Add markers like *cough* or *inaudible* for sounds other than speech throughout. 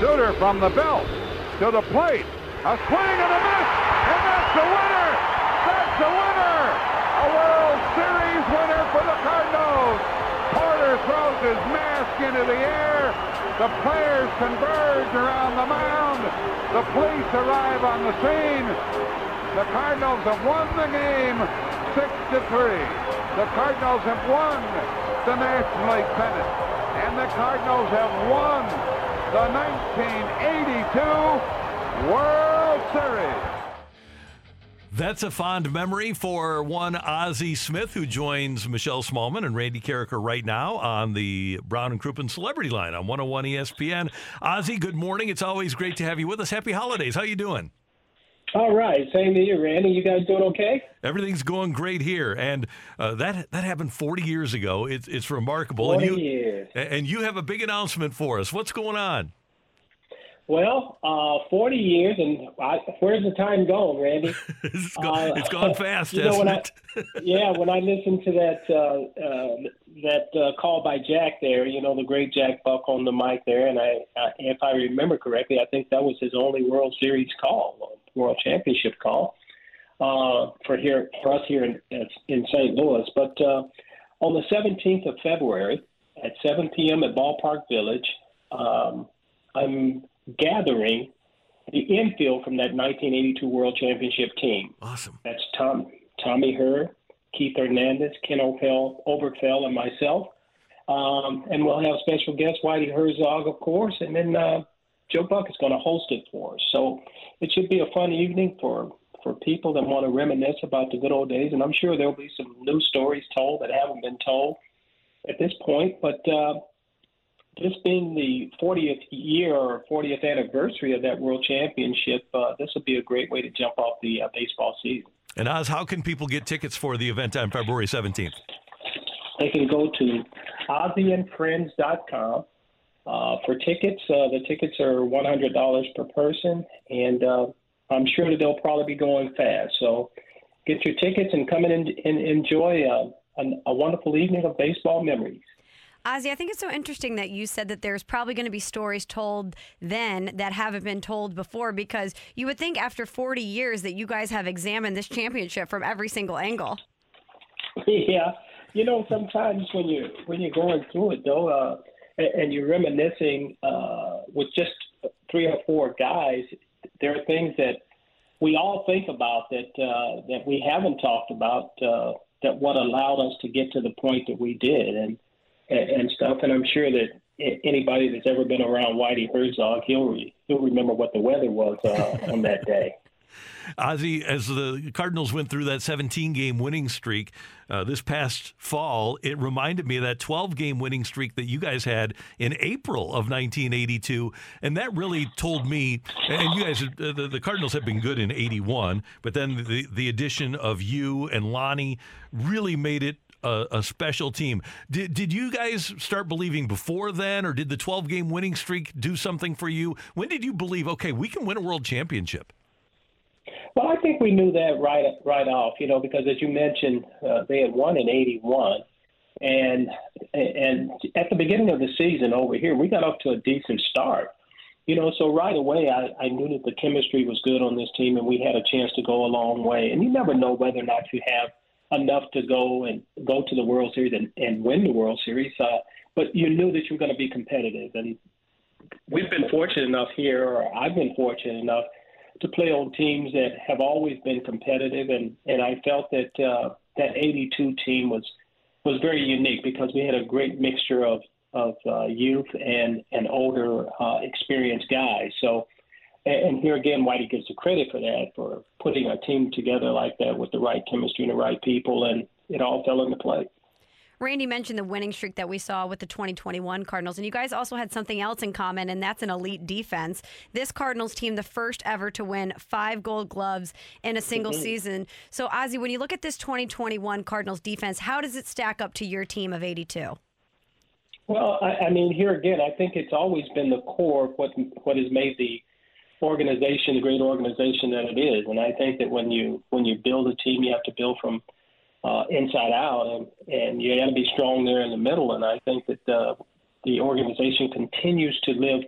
Sutter from the belt to the plate. A swing and a miss, and that's the winner. That's the winner. A World Series winner for the Cardinals. Porter throws his mask into the air. The players converge around the mound. The police arrive on the scene. The Cardinals have won the game six to three. The Cardinals have won the National League pennant, and the Cardinals have won the 1982 World Series. That's a fond memory for one Ozzie Smith, who joins Michelle Smallman and Randy Karraker right now on the Brown and Crouppen Celebrity Line on 101 ESPN. Ozzie, good morning. It's always great to have you with us. Happy holidays. How you doing? All right, same to you, Randy. You guys doing okay? Everything's going great here, and uh, that that happened 40 years ago. It's it's remarkable. 40 and you, years. And you have a big announcement for us. What's going on? Well, uh, 40 years, and I, where's the time going, Randy? *laughs* it's, gone, Uh, it's gone *laughs* fast, you know, when I- it? yeah, when I listened to that uh, uh, that uh, call by Jack there, you know, the great Jack Buck on the mic there, and I, I, if I remember correctly, I think that was his only World Series call, World Championship call uh, for here for us here in in St. Louis. But uh, on the 17th of February at 7 p.m. at Ballpark Village, um, I'm gathering the infield from that 1982 World Championship team. Awesome. That's Tom, Tommy Herr, Keith Hernandez, Ken Opel, Oberkfell, and myself. Um, and we'll have special guest Whitey Herzog, of course, and then uh, Joe Buck is going to host it for us. So it should be a fun evening for for people that want to reminisce about the good old days. And I'm sure there'll be some new stories told that haven't been told at this point. But uh, this being the 40th year or 40th anniversary of that World Championship, uh, this will be a great way to jump off the uh, baseball season. And Oz, how can people get tickets for the event on February 17th? They can go to ozzieandfriends.com uh, for tickets. Uh, the tickets are $100 per person, and uh, I'm sure that they'll probably be going fast. So get your tickets and come in and, and enjoy uh, a, a wonderful evening of baseball memories. Ozzie, I think it's so interesting that you said that there's probably going to be stories told then that haven't been told before because you would think after 40 years that you guys have examined this championship from every single angle. *laughs* yeah, you know, sometimes when you when you're going through it though, uh, and, and you're reminiscing uh, with just three or four guys, there are things that we all think about that uh, that we haven't talked about. Uh, that what allowed us to get to the point that we did, and and, and stuff. And I'm sure that anybody that's ever been around Whitey Herzog, he'll re- he'll remember what the weather was uh, *laughs* on that day. Ozzie, as the Cardinals went through that 17 game winning streak uh, this past fall, it reminded me of that 12 game winning streak that you guys had in April of 1982. And that really told me, and you guys, uh, the, the Cardinals have been good in 81, but then the, the addition of you and Lonnie really made it a, a special team. Did, did you guys start believing before then, or did the 12 game winning streak do something for you? When did you believe, okay, we can win a world championship? Well, I think we knew that right right off, you know, because as you mentioned, uh, they had won in '81, and and at the beginning of the season over here, we got off to a decent start, you know. So right away, I, I knew that the chemistry was good on this team, and we had a chance to go a long way. And you never know whether or not you have enough to go and go to the World Series and, and win the World Series, uh, but you knew that you were going to be competitive, and we've been fortunate enough here, or I've been fortunate enough to play on teams that have always been competitive, and and I felt that uh, that '82 team was was very unique because we had a great mixture of of uh, youth and and older uh, experienced guys. So, and, here again, Whitey gets the credit for that for putting a team together like that with the right chemistry and the right people, and it all fell into place. Randy mentioned the winning streak that we saw with the 2021 Cardinals, and you guys also had something else in common, and that's an elite defense. This Cardinals team, the first ever to win five gold gloves in a single mm-hmm. season. So, Ozzie, when you look at this 2021 Cardinals defense, how does it stack up to your team of 82? Well, I, I mean, here again, I think it's always been the core of what what has made the organization the great organization that it is. And I think that when you when you build a team, you have to build from uh, inside out, and, and you got to be strong there in the middle. And I think that uh, the organization continues to live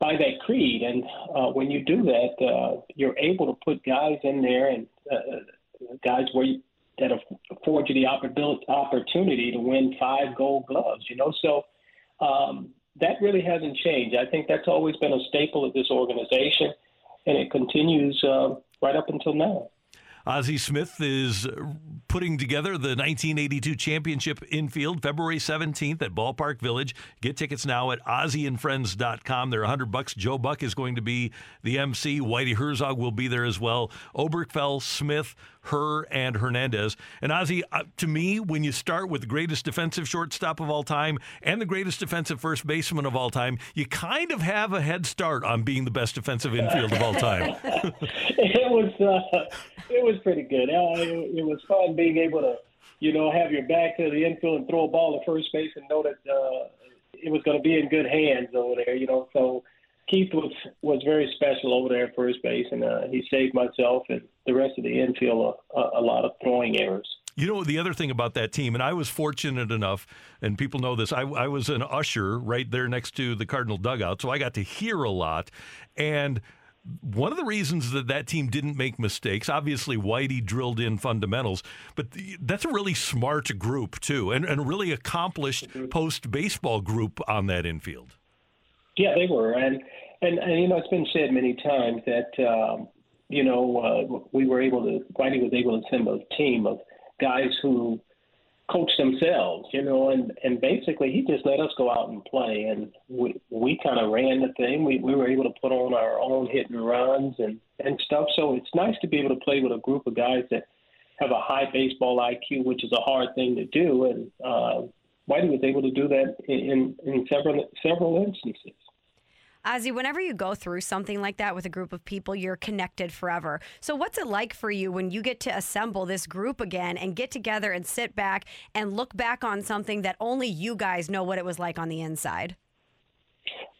by that creed. And uh, when you do that, uh, you're able to put guys in there and uh, guys where you, that afford you the opportunity to win five Gold Gloves. You know, so. Um, that really hasn't changed. I think that's always been a staple of this organization, and it continues uh, right up until now. Ozzie Smith is putting together the 1982 championship infield February 17th at Ballpark Village. Get tickets now at OzzieandFriends.com. They're 100 bucks. Joe Buck is going to be the MC. Whitey Herzog will be there as well. Oberkfell, Smith, Herr and Hernandez. And Ozzie, uh, to me, when you start with the greatest defensive shortstop of all time and the greatest defensive first baseman of all time, you kind of have a head start on being the best defensive infield of all time. *laughs* it was uh, it was pretty good. It, it was fun being able to, you know, have your back to the infield and throw a ball to first base and know that uh, it was going to be in good hands over there. You know, so Keith was was very special over there at first base, and uh, he saved myself and the rest of the infield a, a lot of throwing errors. You know, the other thing about that team, and I was fortunate enough, and people know this, I, I, was an usher right there next to the Cardinal dugout, so I got to hear a lot. And one of the reasons that that team didn't make mistakes, obviously Whitey drilled in fundamentals, but that's a really smart group, too, and, and a really accomplished post baseball group on that infield. Yeah, they were, and and, and you know it's been said many times that um, you know uh, we were able to Whitey was able to assemble a team of guys who coach themselves, you know, and and basically he just let us go out and play, and we we kind of ran the thing. We we were able to put on our own hit and runs and and stuff. So it's nice to be able to play with a group of guys that have a high baseball IQ, which is a hard thing to do, and uh, Whitey was able to do that in in several several instances. Ozzie, whenever you go through something like that with a group of people, you're connected forever. So, what's it like for you when you get to assemble this group again and get together and sit back and look back on something that only you guys know what it was like on the inside?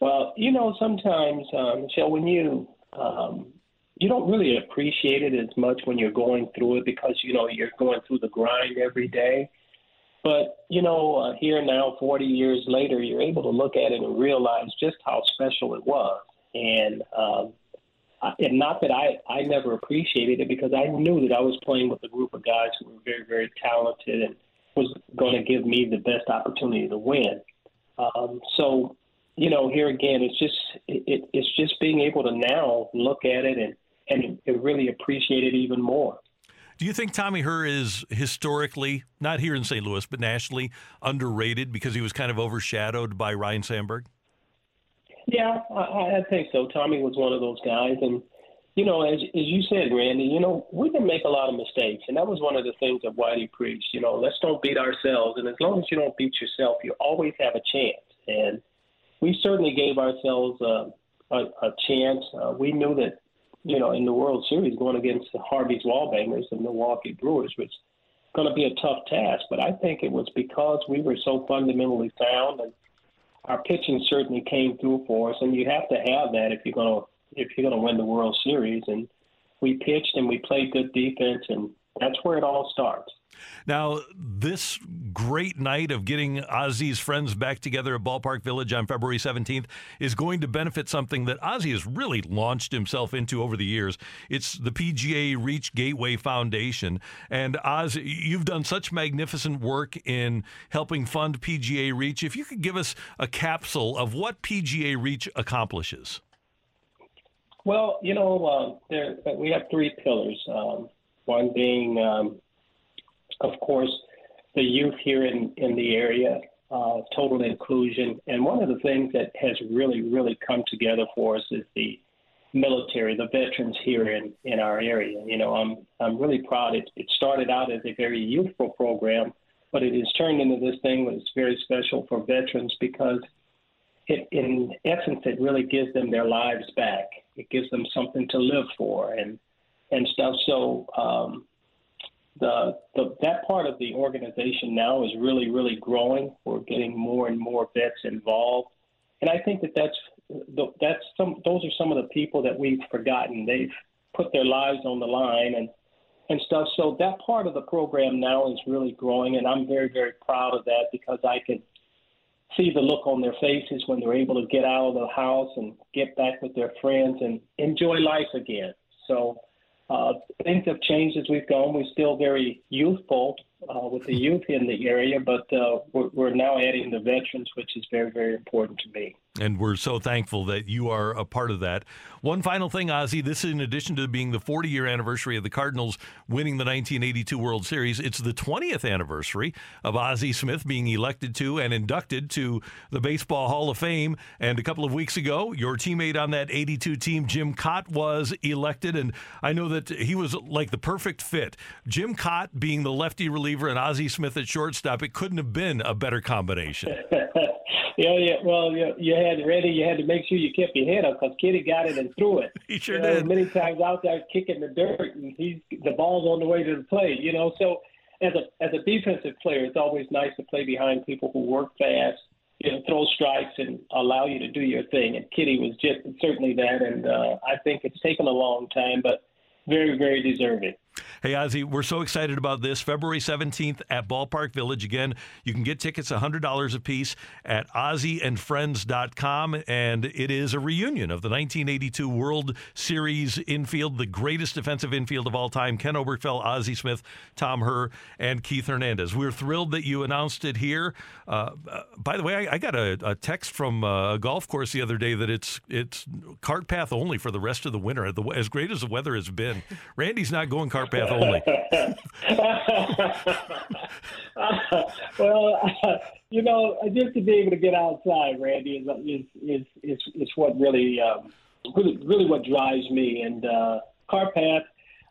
Well, you know, sometimes, um, Michelle, when you um, you don't really appreciate it as much when you're going through it because you know you're going through the grind every day. But, you know, uh, here now, 40 years later, you're able to look at it and realize just how special it was. And, um, I, and not that I, I never appreciated it because I knew that I was playing with a group of guys who were very, very talented and was going to give me the best opportunity to win. Um, so, you know, here again, it's just it, it's just being able to now look at it and and really appreciate it even more. Do you think Tommy Herr is historically, not here in St. Louis, but nationally, underrated because he was kind of overshadowed by Ryne Sandberg? Yeah, I, I think so. Tommy was one of those guys, and you know, as as you said, Randy, you know, we can make a lot of mistakes, and that was one of the things that Whitey preached. You know, let's don't beat ourselves, and as long as you don't beat yourself, you always have a chance. And we certainly gave ourselves uh, a, a chance. Uh, we knew that you know, in the World Series going against the Harvey's Wallbangers, the Milwaukee Brewers, was going to be a tough task. But I think it was because we were so fundamentally sound, and our pitching certainly came through for us. And you have to have that if you're going to if you're going to win the World Series. And we pitched and we played good defense, and that's where it all starts. Now, this great night of getting Ozzie's friends back together at Ballpark Village on February 17th is going to benefit something that Ozzie has really launched himself into over the years. It's the PGA Reach Gateway Foundation. And Oz, you've done such magnificent work in helping fund PGA Reach. If you could give us a capsule of what PGA Reach accomplishes. Well, you know, uh, there, we have three pillars. Um, one being um, of course, the youth here in, in the area. uh, total inclusion. And one of the things that has really, really come together for us is the military, the veterans here in, in our area. You know, I'm I'm really proud. It, it started out as a very youthful program, but it has turned into this thing that's very special for veterans because it, in essence, it really gives them their lives back. It gives them something to live for and and stuff. So um, the, the that part of the organization now is really really growing. We're getting more and more vets involved, and I think that that's that's some those are some of the people that we've forgotten. They've put their lives on the line and and stuff. So that part of the program now is really growing, and I'm very very proud of that because I can see the look on their faces when they're able to get out of the house and get back with their friends and enjoy life again. So uh, things have changed as we've gone. We're still very youthful uh, with the youth in the area, but uh, we're, we're now adding the veterans, which is very, very important to me. And we're so thankful that you are a part of that. One final thing, Ozzie, this is in addition to being the 40 year anniversary of the Cardinals winning the 1982 World Series, it's the 20th anniversary of Ozzie Smith being elected to and inducted to the Baseball Hall of Fame. And a couple of weeks ago, your teammate on that 82 team, Jim Kaat, was elected. And I know that he was like the perfect fit. Jim Kaat being the lefty reliever and Ozzie Smith at shortstop, it couldn't have been a better combination. *laughs* Yeah, yeah. Well, you, you had ready. You had to make sure you kept your head up because Kitty got it and threw it. *laughs* he sure you know, did. Many times out there kicking the dirt, and he's the ball's on the way to the plate. You know, so as a as a defensive player, it's always nice to play behind people who work fast, you know, throw strikes and allow you to do your thing. And Kitty was just certainly that, and uh, I think it's taken a long time, but very, very deserving. Hey, Ozzie, we're so excited about this. February 17th at Ballpark Village. Again, you can get tickets $100 a piece at OzzieandFriends.com. And it is a reunion of the 1982 World Series infield, the greatest defensive infield of all time Ken Oberkfell, Ozzie Smith, Tom Herr, and Keith Hernandez. We're thrilled that you announced it here. Uh, uh, by the way, I, I got a, a, text from uh, a golf course the other day that it's it's cart path only for the rest of the winter. The, as great as the weather has been, Randy's not going cart path only. *laughs* well, uh, you know, just to be able to get outside, Randy, is is is is, is what really, um, really really what drives me. And uh, car path,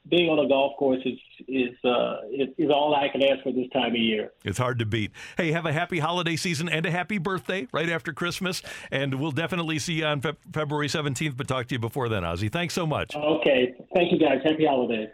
being on a golf course is is uh, is, is all I can ask for this time of year. It's hard to beat. Hey, have a happy holiday season and a happy birthday right after Christmas. And we'll definitely see you on Fe- February 17th, but talk to you before then, Ozzie. Thanks so much. Okay. Thank you, guys. Happy holidays.